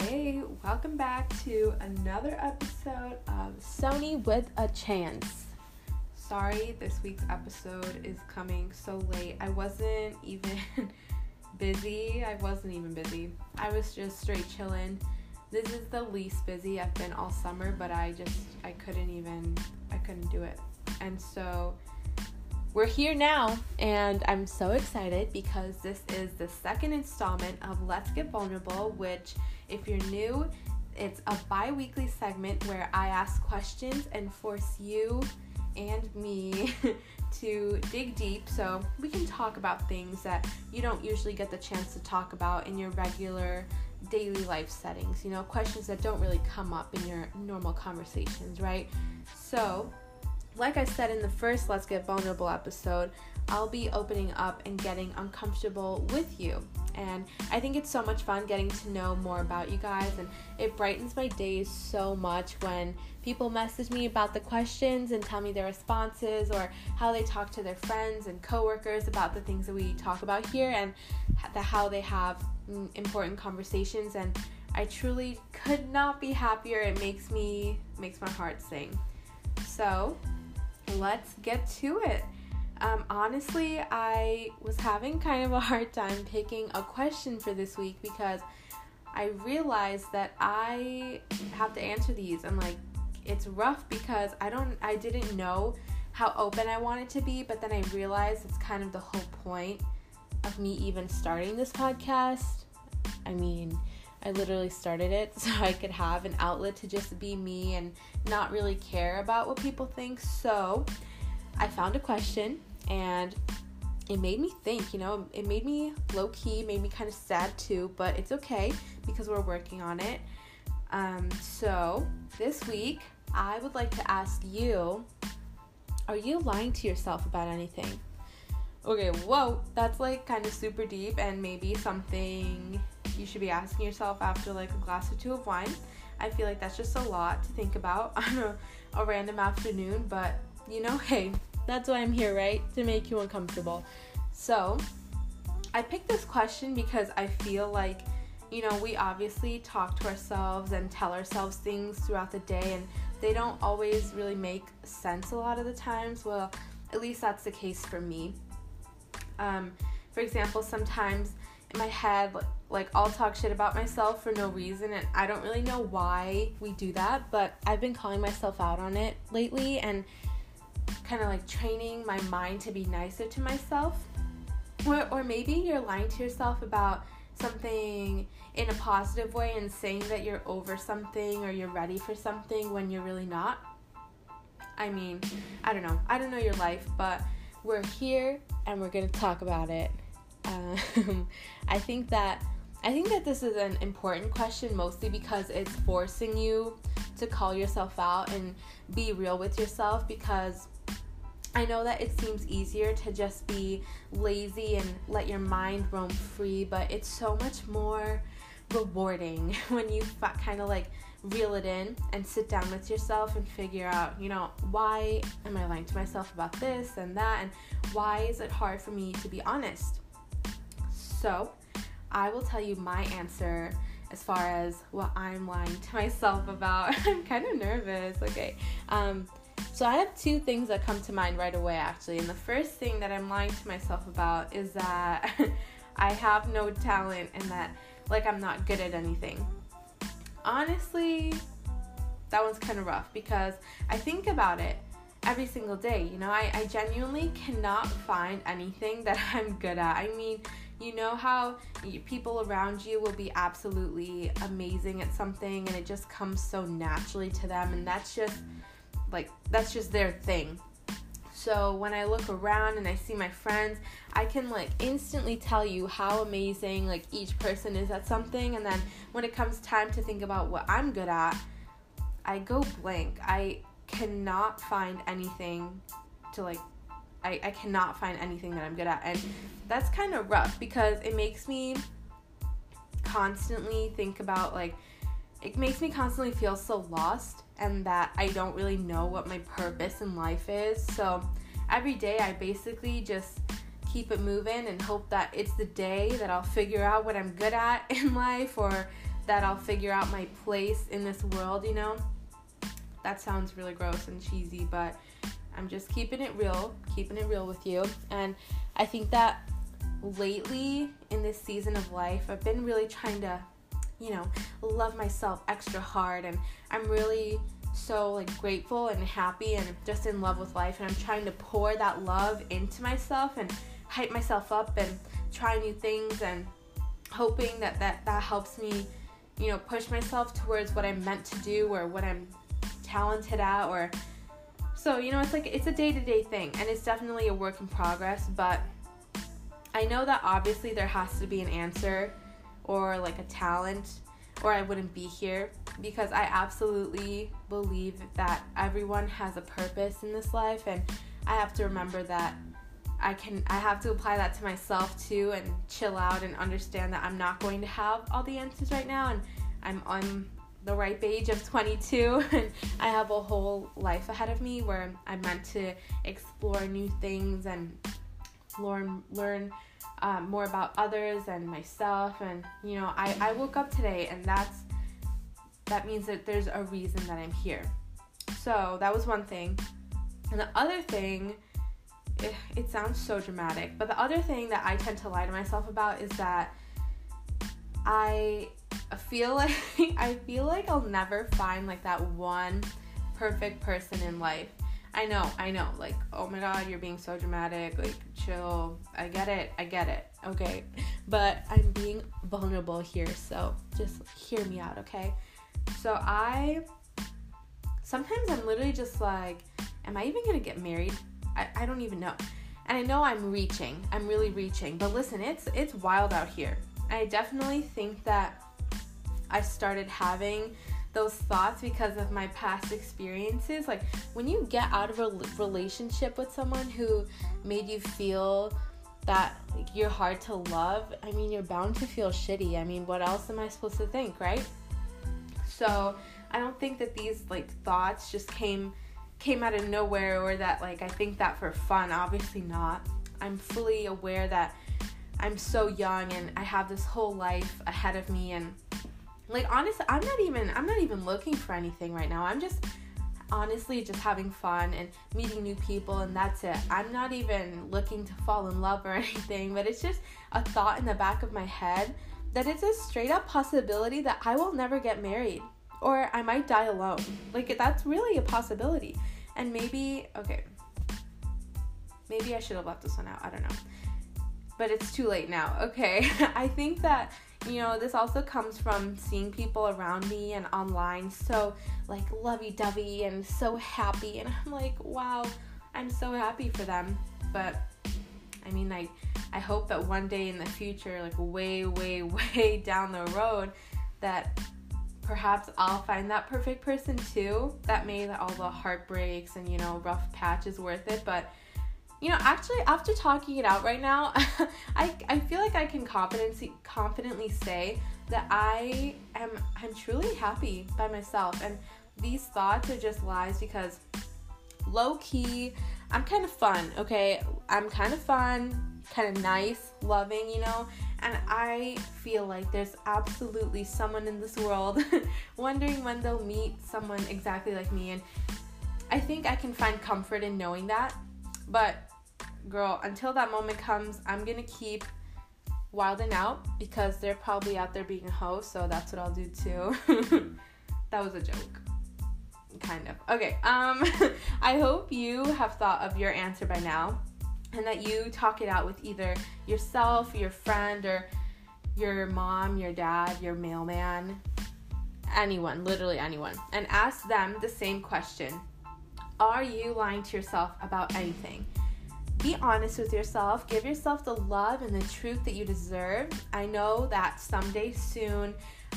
Hey, welcome back to another episode of Sony with a Chance. Sorry, this week's episode is coming so late. I wasn't even busy. I wasn't even busy. I was just straight chilling. This is the least busy I've been all summer, but I just I couldn't even I couldn't do it. And so we're here now, and I'm so excited because this is the second installment of Let's Get Vulnerable, which, if you're new, it's a bi weekly segment where I ask questions and force you and me to dig deep so we can talk about things that you don't usually get the chance to talk about in your regular daily life settings. You know, questions that don't really come up in your normal conversations, right? So, like I said in the first Let's Get Vulnerable episode, I'll be opening up and getting uncomfortable with you. And I think it's so much fun getting to know more about you guys, and it brightens my days so much when people message me about the questions and tell me their responses or how they talk to their friends and coworkers about the things that we talk about here and the, how they have mm, important conversations. And I truly could not be happier. It makes me makes my heart sing. So let's get to it. Um, honestly, I was having kind of a hard time picking a question for this week because I realized that I have to answer these. I'm like, it's rough because I don't, I didn't know how open I wanted to be, but then I realized it's kind of the whole point of me even starting this podcast. I mean, I literally started it so I could have an outlet to just be me and not really care about what people think. So I found a question and it made me think, you know, it made me low key, made me kind of sad too, but it's okay because we're working on it. Um, so this week, I would like to ask you Are you lying to yourself about anything? Okay, whoa, that's like kind of super deep and maybe something you should be asking yourself after like a glass or two of wine. I feel like that's just a lot to think about on a, a random afternoon, but you know, hey, that's why I'm here, right? To make you uncomfortable. So, I picked this question because I feel like, you know, we obviously talk to ourselves and tell ourselves things throughout the day, and they don't always really make sense a lot of the times. Well, at least that's the case for me. Um, for example, sometimes in my head, like I'll talk shit about myself for no reason, and I don't really know why we do that, but I've been calling myself out on it lately and kind of like training my mind to be nicer to myself. Or, or maybe you're lying to yourself about something in a positive way and saying that you're over something or you're ready for something when you're really not. I mean, I don't know. I don't know your life, but we're here and we're going to talk about it. Um, I think that I think that this is an important question mostly because it's forcing you to call yourself out and be real with yourself because I know that it seems easier to just be lazy and let your mind roam free, but it's so much more rewarding when you kind of like reel it in and sit down with yourself and figure out, you know, why am I lying to myself about this and that, and why is it hard for me to be honest? So, I will tell you my answer as far as what I'm lying to myself about. I'm kind of nervous. Okay. Um, so I have two things that come to mind right away, actually. And the first thing that I'm lying to myself about is that I have no talent and that, like, I'm not good at anything. Honestly, that one's kind of rough because I think about it every single day. You know, I, I genuinely cannot find anything that I'm good at. I mean, you know how people around you will be absolutely amazing at something and it just comes so naturally to them, and that's just like that's just their thing. So when I look around and I see my friends, I can like instantly tell you how amazing like each person is at something and then when it comes time to think about what I'm good at, I go blank. I cannot find anything to like I, I cannot find anything that I'm good at. And that's kind of rough because it makes me constantly think about, like, it makes me constantly feel so lost and that I don't really know what my purpose in life is. So every day I basically just keep it moving and hope that it's the day that I'll figure out what I'm good at in life or that I'll figure out my place in this world, you know? That sounds really gross and cheesy, but I'm just keeping it real, keeping it real with you. And I think that lately in this season of life, I've been really trying to, you know, love myself extra hard and I'm really so like grateful and happy and just in love with life and I'm trying to pour that love into myself and hype myself up and try new things and hoping that that, that helps me, you know, push myself towards what I'm meant to do or what I'm talented at or so, you know, it's like it's a day-to-day thing and it's definitely a work in progress, but I know that obviously there has to be an answer or like a talent or I wouldn't be here because I absolutely believe that everyone has a purpose in this life and I have to remember that I can I have to apply that to myself too and chill out and understand that I'm not going to have all the answers right now and I'm on the ripe age of 22 and I have a whole life ahead of me where I'm meant to explore new things and learn learn um, more about others and myself. And you know I, I woke up today and that's that means that there's a reason that I'm here. So that was one thing. And the other thing it, it sounds so dramatic but the other thing that I tend to lie to myself about is that I feel like I feel like I'll never find like that one perfect person in life I know, I know. Like, oh my god, you're being so dramatic. Like, chill. I get it. I get it. Okay. But I'm being vulnerable here, so just hear me out, okay? So I sometimes I'm literally just like, am I even gonna get married? I, I don't even know. And I know I'm reaching. I'm really reaching. But listen, it's it's wild out here. I definitely think that I started having those thoughts because of my past experiences. Like when you get out of a relationship with someone who made you feel that you're hard to love, I mean, you're bound to feel shitty. I mean, what else am I supposed to think, right? So, I don't think that these like thoughts just came came out of nowhere or that like I think that for fun. Obviously not. I'm fully aware that I'm so young and I have this whole life ahead of me and like honestly, I'm not even I'm not even looking for anything right now. I'm just honestly just having fun and meeting new people and that's it. I'm not even looking to fall in love or anything, but it's just a thought in the back of my head that it's a straight up possibility that I will never get married or I might die alone. Like that's really a possibility. And maybe okay. Maybe I should have left this one out. I don't know. But it's too late now. Okay. I think that you know, this also comes from seeing people around me and online so like lovey dovey and so happy. And I'm like, wow, I'm so happy for them. But I mean, I, I hope that one day in the future, like way, way, way down the road, that perhaps I'll find that perfect person too. That made all the heartbreaks and, you know, rough patches worth it. But you know, actually, after talking it out right now, I, I feel like I can confidently confidently say that I am I'm truly happy by myself, and these thoughts are just lies because low key, I'm kind of fun. Okay, I'm kind of fun, kind of nice, loving, you know, and I feel like there's absolutely someone in this world wondering when they'll meet someone exactly like me, and I think I can find comfort in knowing that. But girl, until that moment comes, I'm gonna keep wilding out because they're probably out there being a host, so that's what I'll do too. that was a joke. Kind of. Okay, um, I hope you have thought of your answer by now and that you talk it out with either yourself, your friend, or your mom, your dad, your mailman, anyone, literally anyone, and ask them the same question Are you lying to yourself about anything? Be honest with yourself. Give yourself the love and the truth that you deserve. I know that someday soon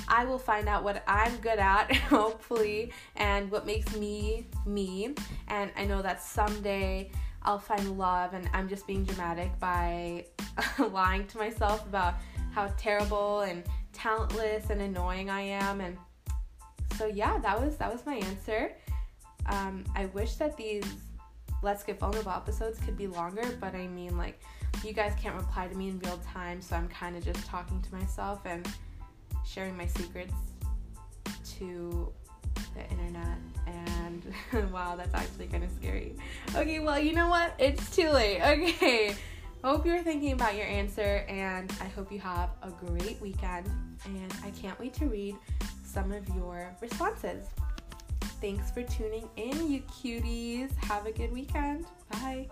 I will find out what I'm good at, hopefully, and what makes me me. And I know that someday I'll find love, and I'm just being dramatic by lying to myself about how terrible and talentless and annoying I am. And so yeah, that was that was my answer. Um, I wish that these Let's Get Vulnerable episodes could be longer, but I mean, like, you guys can't reply to me in real time, so I'm kind of just talking to myself. And sharing my secrets to the internet and wow that's actually kind of scary. Okay well you know what? It's too late. Okay. Hope you're thinking about your answer and i hope you have a great weekend and i can't wait to read some of your responses thanks for tuning in you cuties. Have a good weekend. Bye